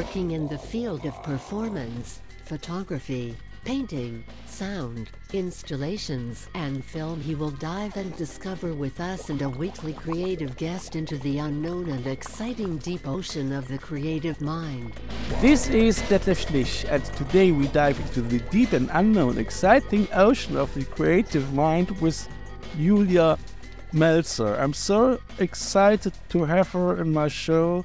Working in the field of performance, photography, painting, sound, installations, and film, he will dive and discover with us and a weekly creative guest into the unknown and exciting deep ocean of the creative mind. This is Detlef Schlich, and today we dive into the deep and unknown, exciting ocean of the creative mind with Julia Melzer. I'm so excited to have her in my show.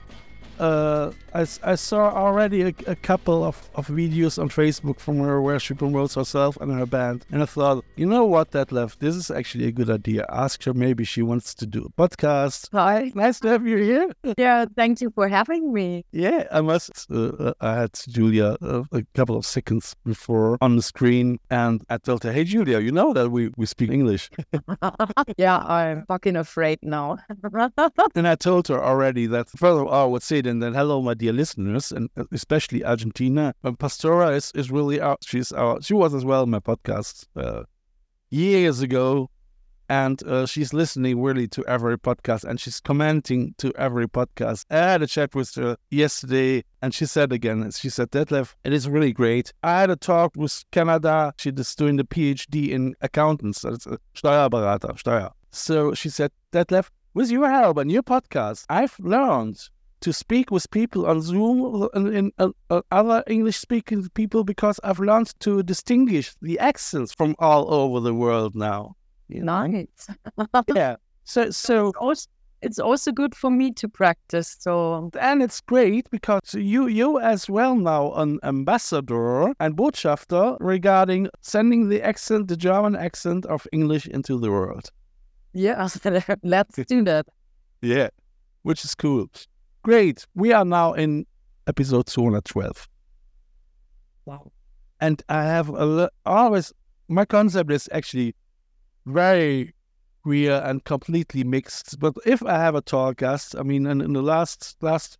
Uh, I, I saw already a, a couple of, of videos on Facebook from her where she promotes herself and her band. And I thought, you know what, that left. this is actually a good idea. Ask her, maybe she wants to do a podcast. Hi. Nice to have you here. Yeah, thank you for having me. Yeah, I must. Uh, I had Julia uh, a couple of seconds before on the screen, and I told her, "Hey, Julia, you know that we, we speak English." yeah, I'm fucking afraid now. and I told her already that first of all, I would say then, then hello, my dear listeners, and uh, especially Argentina. And Pastora is, is really out. She's our. She was as well in my podcast uh, years ago. And uh, she's listening really to every podcast and she's commenting to every podcast. I had a chat with her yesterday and she said again, she said, Detlef, it is really great. I had a talk with Canada. She is doing the PhD in accountants. That's a Steuerberater, Steuer. So she said, Detlef, with your help and your podcast, I've learned to speak with people on Zoom and in uh, uh, other English speaking people because I've learned to distinguish the accents from all over the world now. you know? nice. Yeah. So so Also, it's also good for me to practice. So and it's great because you you as well now an ambassador and botschafter regarding sending the accent, the German accent of English into the world. yeah, let's do that. Yeah. Which is cool. Great. We are now in episode 212. Wow. And I have a always my concept is actually very queer and completely mixed. But if I have a talk guest, I mean, in, in the last last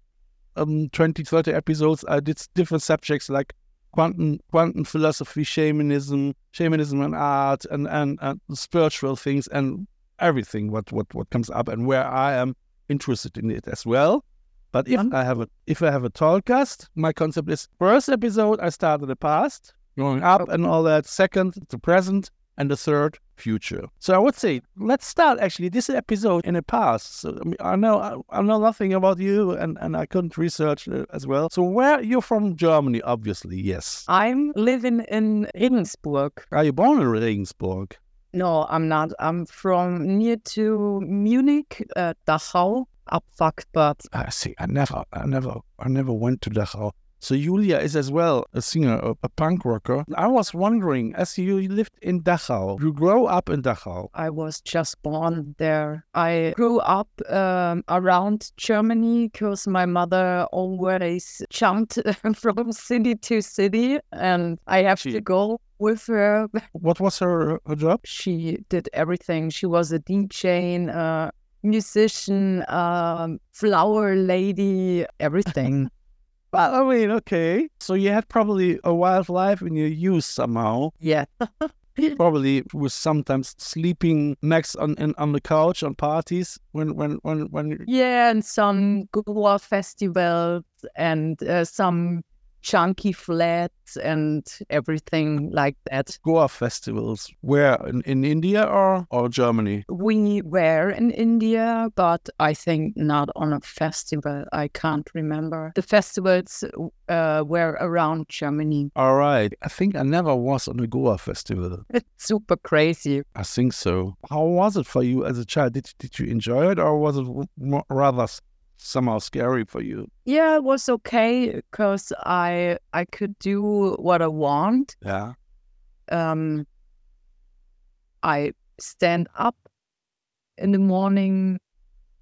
um 20, 30 episodes, I did different subjects like quantum quantum philosophy, shamanism, shamanism and art, and and, and spiritual things, and everything what what what comes up, and where I am interested in it as well. But if. I have a if I have a talk guest, my concept is first episode I start in the past, going up and all that. Second, the present, and the third, future. So I would say let's start actually this episode in the past. So I, mean, I know I, I know nothing about you, and and I couldn't research as well. So where you're from Germany, obviously, yes. I'm living in Regensburg. Are you born in Regensburg? No, I'm not. I'm from near to Munich, uh, Dachau. Abfucked, but I see. I never, I never, I never went to Dachau. So Julia is as well a singer, a, a punk rocker. I was wondering, as you lived in Dachau, you grow up in Dachau. I was just born there. I grew up um, around Germany because my mother always jumped from city to city, and I have She- to go with her. What was her, her job? She did everything. She was a DJ, uh, musician, um, flower lady, everything. Well, I mean, okay. So you had probably a wild life in your youth somehow. yeah. Probably was sometimes sleeping next on in, on the couch on parties when when when when Yeah, and some Goa festivals and uh, some chunky flats and everything like that. Goa festivals. Where in, in India or or Germany? We were in India, but I think not on a festival. I can't remember. The festivals uh, were around Germany. All right. I think I never was on a Goa festival. It's super crazy. I think so. How was it for you as a child? Did did you enjoy it, or was it rather somehow scary for you? Yeah, it was okay because I I could do what I want. Yeah. Um, I stand up in the morning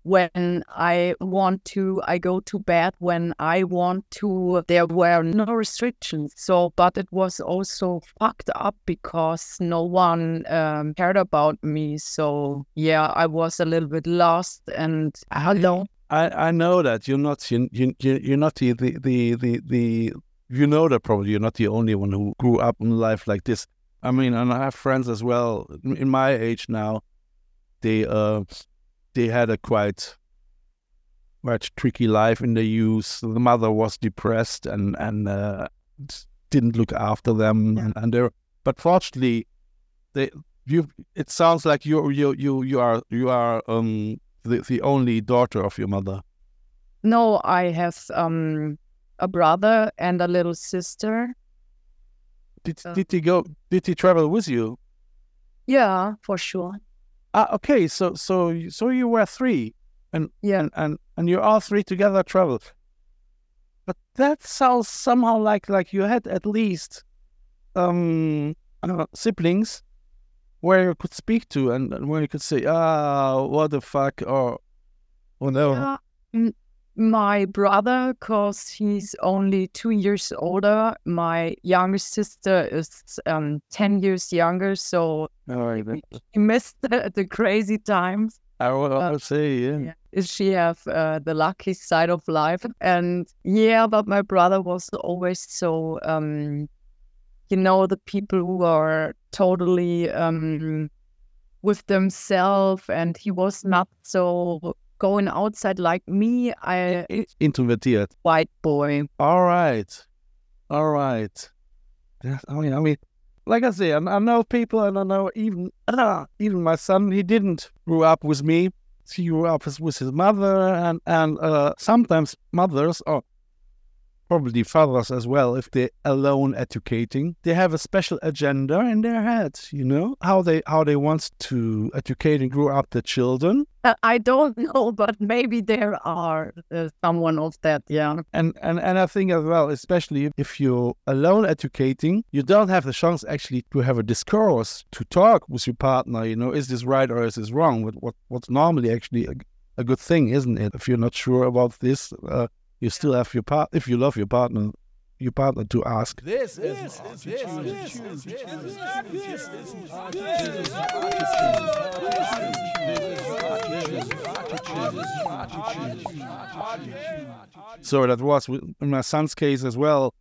when I want to, I go to bed when I want to. There were no restrictions. So, but it was also fucked up because no one um, cared about me. So, yeah, I was a little bit lost and alone. I, I know that you're not you, you you're not the, the the the you know that probably you're not the only one who grew up in life like this. I mean, and I have friends as well in my age now. They uh they had a quite quite tricky life in the youth. The mother was depressed and and uh, didn't look after them, yeah. and, and they but fortunately, they you. It sounds like you you you you are you are um the the only daughter of your mother. No, I have um a brother and a little sister. Did uh, did he go? Did he travel with you? Yeah, for sure. Ah, okay. So so so you were three, and yeah, and and, and you all three together traveled. But that sounds somehow like like you had at least um know, siblings where you could speak to and, and where you could say, ah, what the fuck, or whatever. Yeah my brother, because he's only two years older. My younger sister is um, 10 years younger. So oh, he missed the, the, crazy times. I would uh, say, yeah. yeah. She have uh, the lucky side of life. And yeah, but my brother was always so, um, you know, the people who are totally um, with themselves and he was not so going outside like me. I introverted white boy. All right, all right. I mean, I mean, like I say, I, I know people, and I know even uh, even my son. He didn't grow up with me. He grew up with his mother, and and uh, sometimes mothers are probably fathers as well, if they're alone educating, they have a special agenda in their heads, you know, how they how they want to educate and grow up their children. Uh, I don't know, but maybe there are uh, someone of that, yeah. And and and I think as well, especially if you're alone educating, you don't have the chance actually to have a discourse to talk with your partner. You know, is this right or is this wrong? What what what's normally actually a, a good thing, isn't it? If you're not sure about this. Uh, you still have your part if you love your partner your partner to ask. This is so that was in my son's case as well.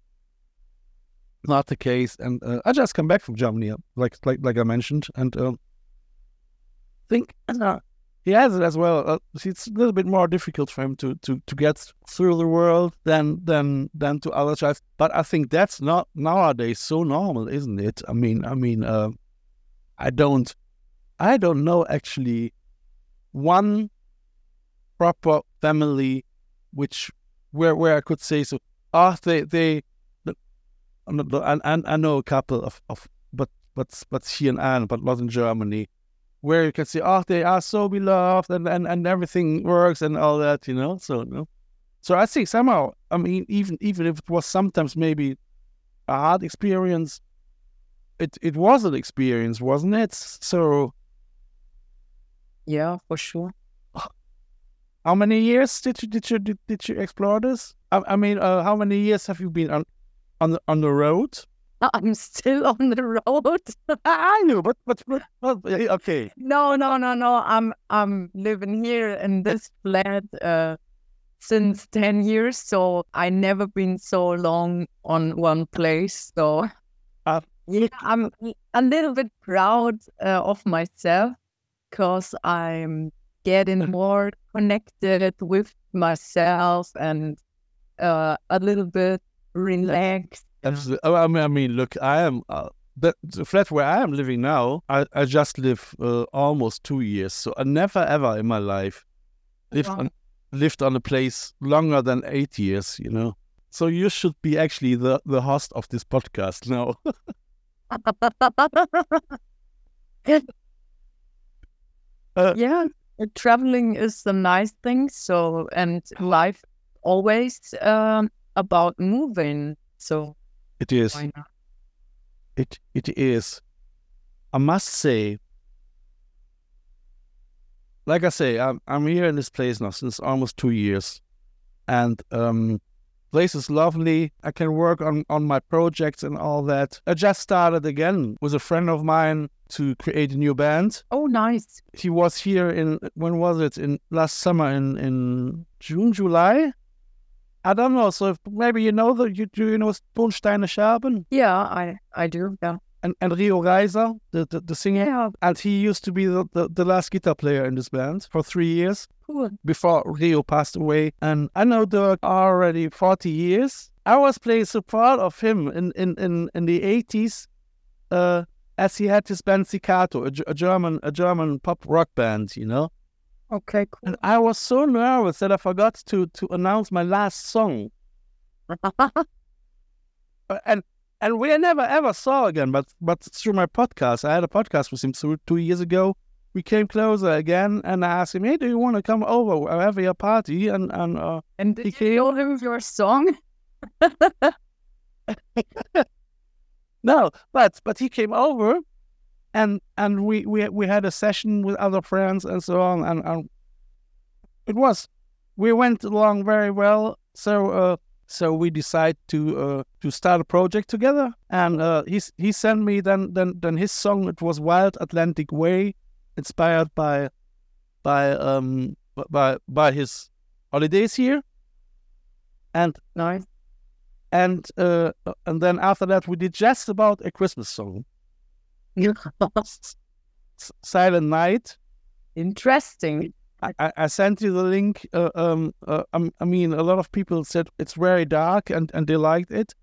Not the case. And uh, i just come back from germany like like like i mentioned. And um, think uh, he has it as well. Uh, it's a little bit more difficult for him to, to, to get through the world than than than to other tribes. But I think that's not nowadays so normal, isn't it? I mean, I mean, uh, I don't, I don't know actually one proper family which where where I could say so. Ah, they they, and I, I know a couple of of but but but here in Ireland, but not in Germany where you can see, oh, they are so beloved and, and, and everything works and all that, you know. So, no. So I think somehow, I mean, even even if it was sometimes maybe a hard experience, it it was an experience, wasn't it? So, yeah, for sure. How many years did you did you did, did you explore this? I, I mean, uh, how many years have you been on on the, on the road? I'm still on the road. I know, but, but but okay. No, no, no, no. I'm I'm living here in this flat uh, since ten years, so I never been so long on one place. So uh, yeah, I'm a little bit proud uh, of myself because I'm getting more connected with myself and uh, a little bit relaxed Absolutely. Oh, I mean, I mean, look, I am uh, the, the flat where I am living now. I, I just live uh, almost two years, so I never ever in my life lived wow. on lived on a place longer than eight years. You know, so you should be actually the the host of this podcast now. uh, yeah, traveling is a nice thing. So and life always um, about moving. So it is. It it is. I must say. like I say, I'm I'm here in this place now since almost two years, and um, place is lovely. I can work on on my projects and all that. I just started again with a friend of mine to create a new band. Oh, nice. He was here in when was it in last summer in in June July. I don't know. So if, maybe you know that you do you know Ton Steine Scherben Yeah, I I do. Yeah. and, and Rio Reiser, the, the the singer, Yeah. and he used to be the, the the last guitar player in this band for three years Cool. before Rio passed away. And I know Dirk already 40 years. I was playing support of him in, in, in, in the 80s uh, as he had his band Staccato, a, a German a German pop rock band, you know. Okay. Cool. And I was so nervous that I forgot to to announce my last song. And and we never ever saw again, but but through my podcast, I had a podcast with him two, two years ago. We came closer again, and I asked him, "Hey, do you want to come over? We'll have your party." And and uh, and did He you know him your song? No, but but he came over, and and we we we had a session with other friends and so on, and, and it was we went along very well. So uh, so we decided to uh, to start a project together, and uh, he he sent me then then then his song. It was Wild Atlantic Way, inspired by by um by by his holidays here, and Nice. and uh, and then after that we did just about a Christmas song, Silent Night. Interesting. I, I- I sent you the link. Uh, um, uh, um, I mean, a lot of people said it's very dark and, and they liked it.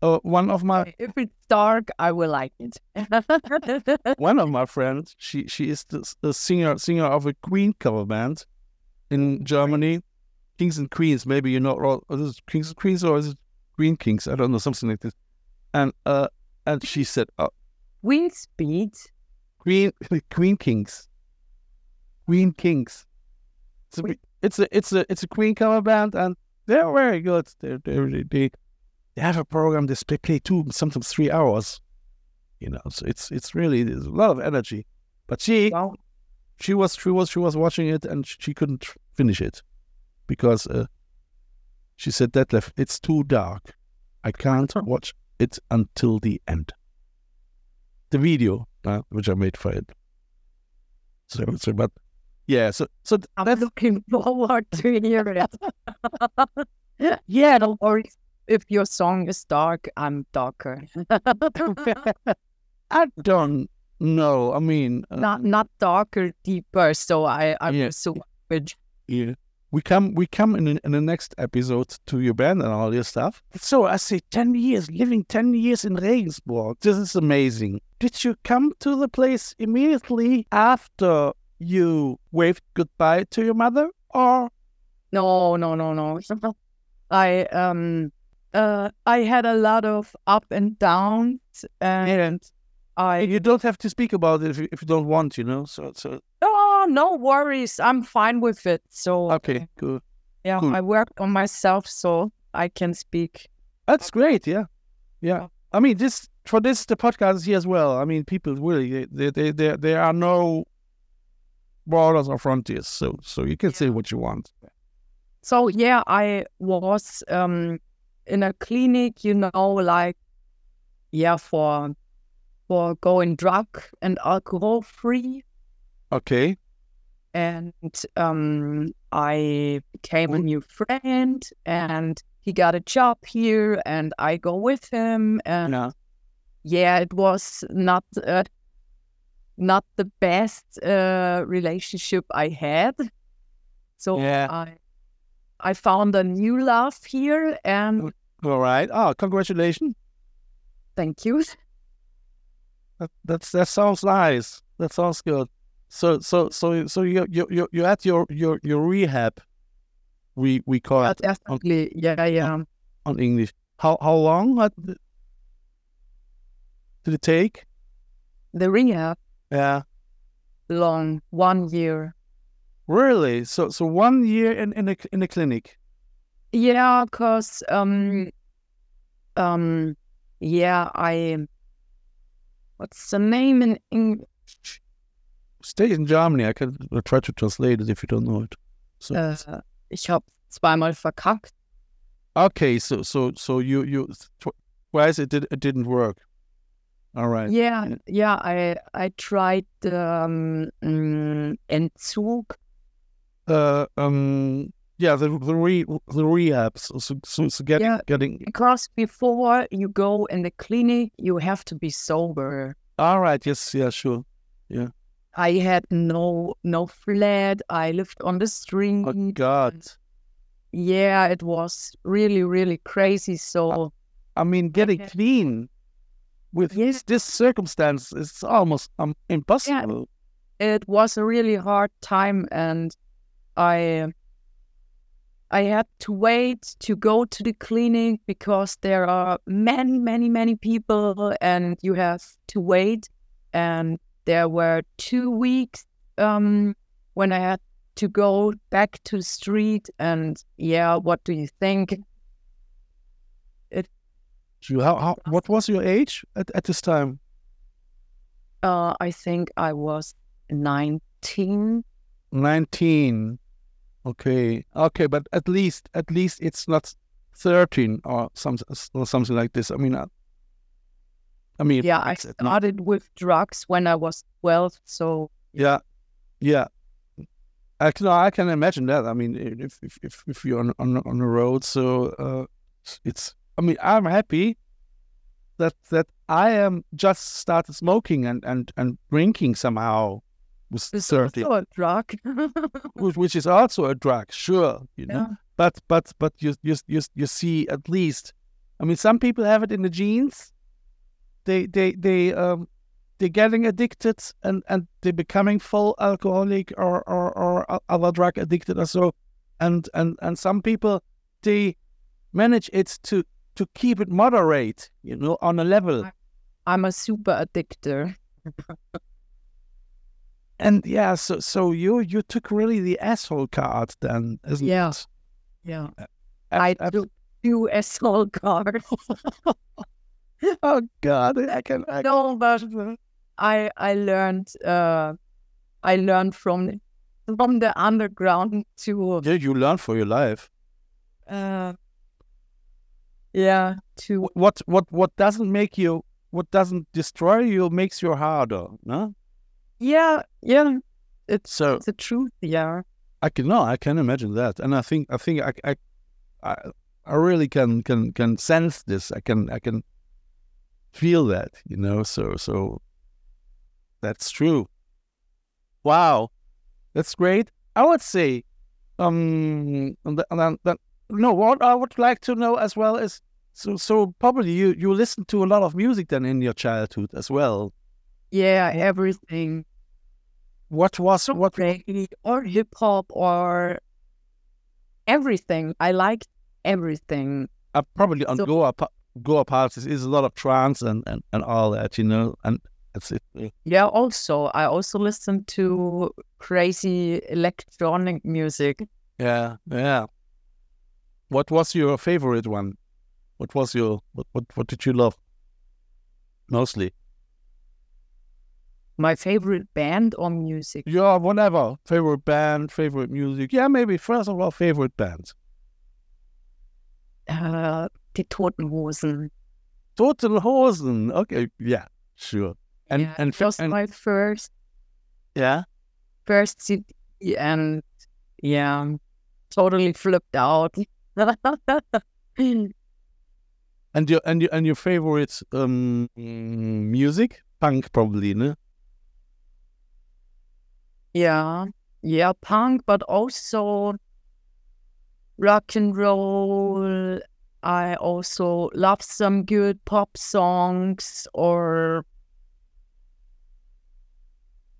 Uh, one of my If it's dark, I will like it. one of my friends, she she is the, the singer singer of a Queen cover band in Germany, Kings and Queens. Maybe you know, or is it Kings and Queens or is it Green Kings? I don't know, something like this. And uh, and she said, uh, Wind speed. Queen Queen Kings. Queen Kings. It's a, Queen- it's a it's a it's a Queen cover band and they're very good. They're, they're, they they they have a program they play two sometimes three hours. You know, so it's it's really there's a lot of energy. But she Wow. she was she was she was watching it and she couldn't finish it because uh, she said that it's too dark. I can't watch it until the end. The video, uh, which I made for it. So, so but yeah, so so I'm that's looking forward to hear it. yeah, Don't worry. If your song is dark, I'm darker. I don't know. I mean, uh, not not darker, deeper. So I I'm Yeah. so with Yeah. We come we come in the- in the next episode to your band and all your stuff. So I say ten years, living ten years in Regensburg. This is amazing. Did you come to the place immediately after you waved goodbye to your mother? Or no no no no. I um uh I had a lot of up and downs and I you don't have to speak about it if you, if you don't want, you know. So so no worries. I'm fine with it. So okay, good. yeah. I worked on myself so I can speak. That's great. Yeah, yeah. I mean, this for this the podcast is here as well. I mean, people really they they there there are no borders or frontiers, so so you can say what you want. So yeah, I was um in a clinic, you know, like yeah, for for going drug and alcohol free. Okay. And um I became a new friend and he got a job here and I go with him and Yeah. yeah, it was not uh, not the best uh, relationship I had. So Yeah. I I found a new love here, and All right. Oh, congratulations. thank you. That, that's that sounds nice. That sounds good. So so so so you you you you at your your your rehab. We we call it definitely, yeah, yeah. on English. How how long had, did it take? The rehab Yeah. long one year. Really? So so one year in in a in a clinic. Yeah, cause um um yeah, I what's the name in English? Stay in Germany. I can uh, try to translate it if you don't know it. So Äh, ich habe zweimal verkackt. okay, so so so you you tw- twice it did it didn't work. All right. Yeah, yeah. I I tried um, mm, Entzug. Uh, um, yeah, the the re the rehabs. So so, so getting Yeah. getting. Because before you go in the clinic, you have to be sober. All right. Yes. Yeah. Sure. I had no no flat. I lived on the street. Oh God. Yeah, it was really really crazy. So I mean, getting Okay. clean with Yes. this circumstance is almost um, impossible. it was a really hard time, and I I had to wait to go to the clinic because there are many many many people, and you have to wait. And there were two weeks um, when I had to go back to the street. And yeah, what do you think? You, how, how, what was your age at, at this time? Uh, I think I was 19. 19. Okay. Okay, but at least at least it's not 13 or some or something like this. I mean, uh, I mean, Yeah, I started with drugs when I was 12. So yeah, yeah. I can I can imagine that. I mean, if if if, if you're on on on the road, so uh, it's. I mean, I'm happy that that I am just started smoking and and and drinking somehow with it's thirty, also a drug. which, which is also a drug, sure, you know. yeah. But but but you you you you see at least. I mean, some people have it in the genes. They they they um they're getting addicted and and they're becoming full alcoholic or or or other drug addicted or so, and and and some people they manage it to to keep it moderate, you know, on a level. I'm a super addictor. And yeah, so so you you took really the asshole card then, isn't Yeah. it? Yeah. Ab- I took two asshole cards. oh God, I can. I no, but I I learned uh I learned from from the underground to Yeah, you learn for your life. uh yeah to What what what doesn't make you what doesn't destroy you makes you harder, no? yeah yeah it's So it's the truth yeah I can no, I can imagine that, and I think I think I I I, I really can can can sense this. I can I can feel that, you know. So so that's true. Wow, that's great. I would say, um, and and then, then no, what I would like to know as well is so so probably you you listen to a lot of music then in your childhood as well. yeah everything What was what reggae or hip hop or everything I liked everything I probably on So- Goa parties is a lot of trance and, and, and all that, you know, and that's it. Uh, yeah also I also listen to crazy electronic music Yeah, yeah. What was your favorite one? What was your what what, what did you love mostly? my favorite band or music Yeah, whatever. Favorite band, favorite music. Yeah, maybe first of all, favorite band. uh, die Toten Hosen Total Hosen. Okay, yeah, sure. And yeah, and and my first yeah, first CD and yeah totally flipped out and your and your and your favorite um music punk probably, no? Yeah, yeah, punk, but also rock and roll. I also love some good pop songs, or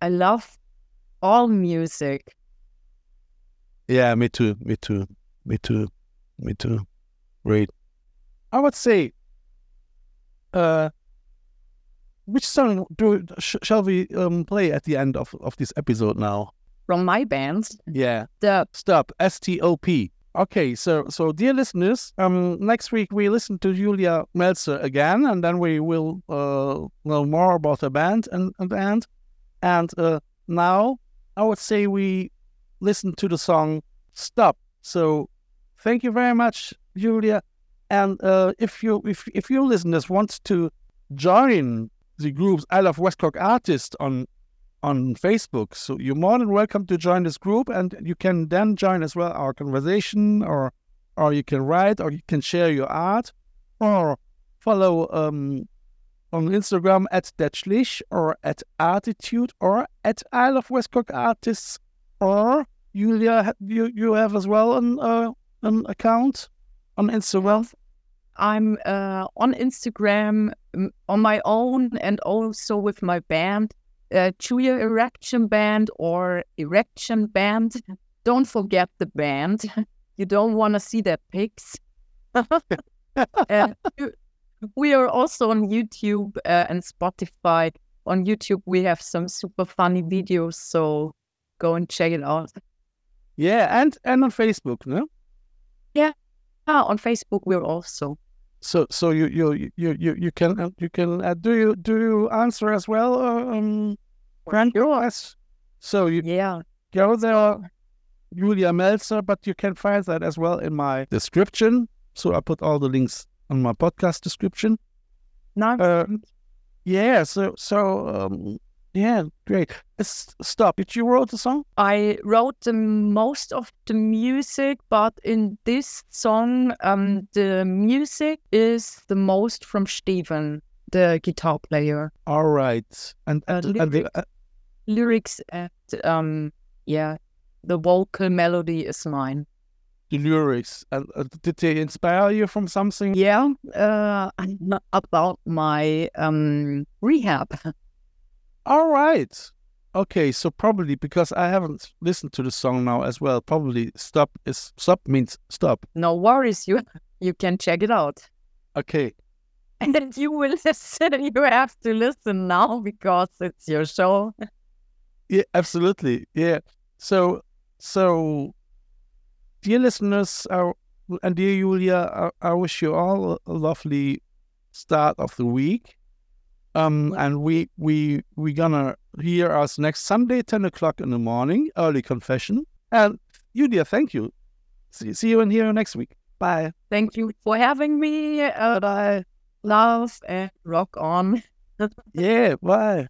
I love all music. Yeah, me too. Me too. Me too. Me too. Great. I would say, uh, which song do sh- shall we um play at the end of of this episode now? From my bands, Yeah. the Stop. S T O P. Okay, so so dear listeners, um, next week we listen to Julia Melzer again, and then we will uh know more about the band and and band, and uh, now I would say we listen to the song Stop. So thank you very much, Julia. And uh, if you if if your listeners want to join the groups I Love Westcork Artists on on Facebook, so you're more than welcome to join this group, and you can then join as well our conversation, or or you can write, or you can share your art, or follow um, on Instagram at Detschlich or at Arteetude or at I Love Westcork Artists, or Julia, you you have as well an uh, an account on Instagram. I'm uh, on Instagram on my own and also with my band, uh, Julia Erection Band or Erection Band. Don't forget the band. You don't want to see their pics. uh, we are also on YouTube uh, and Spotify. On YouTube, we have some super funny videos, so go and check it out. Yeah, and and on Facebook, no? Yeah, ah, on Facebook we're also. So so you you you you you can uh, you can uh, do you do you answer as well, uh, um, friend? Yes. So you Yeah, go there, Julia Melzer, but you can find that as well in my description. So I put all the links on my podcast description. no, Uh, Yeah, so so um, yeah, great. S- stop. Did you wrote the song? I wrote the most of the music, but in this song, um, the music is the most from Steven, the guitar player. All right, and Uh, and, and the, lyrics. uh, Lyrics and um, yeah, the vocal melody is mine. the lyrics. And uh, did they inspire you from something? Yeah, uh, about my um rehab. All right. Okay, so probably because I haven't listened to the song now as well. Probably stop is stop means stop. No worries, you you can check it out. Okay. And you will listen. You have to listen now because it's your show. Yeah, absolutely. Yeah. So, so, dear listeners, uh, and dear Julia, I, I wish you all a lovely start of the week. Um, and we we we gonna hear us next Sunday, ten o'clock in the morning, early confession. And Julia, thank you. See, see you in here next week. Bye. Thank you for having me. Uh, Bye. love and rock on. Yeah. Bye.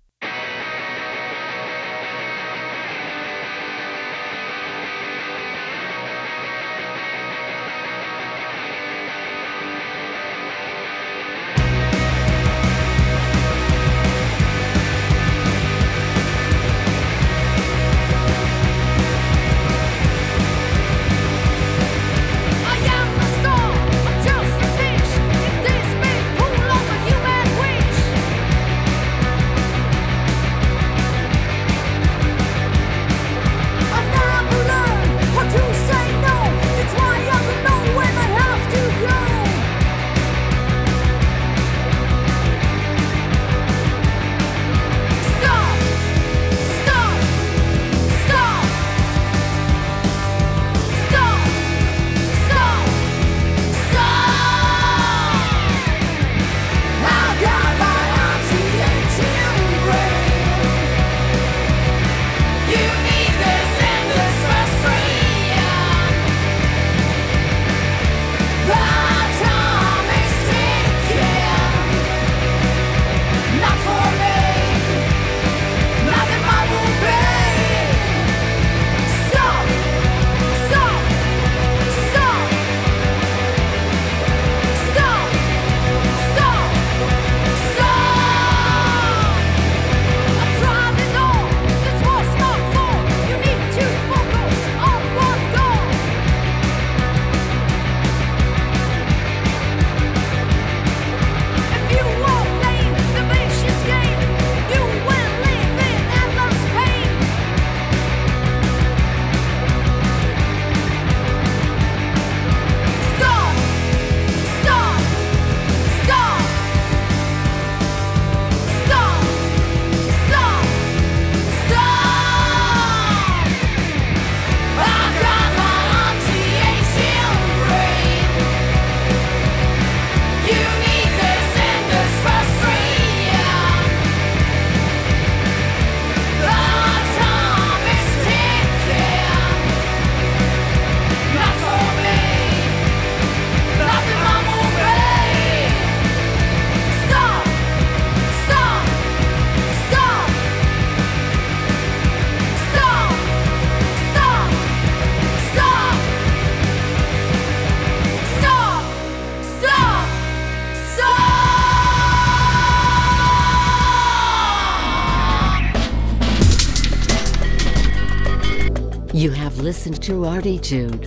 Listened to Arteetude,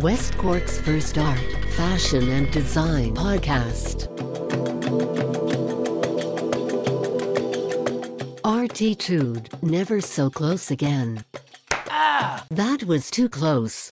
West Cork's first art, fashion, and design podcast. Arteetude, never so close again. Ah! That was too close.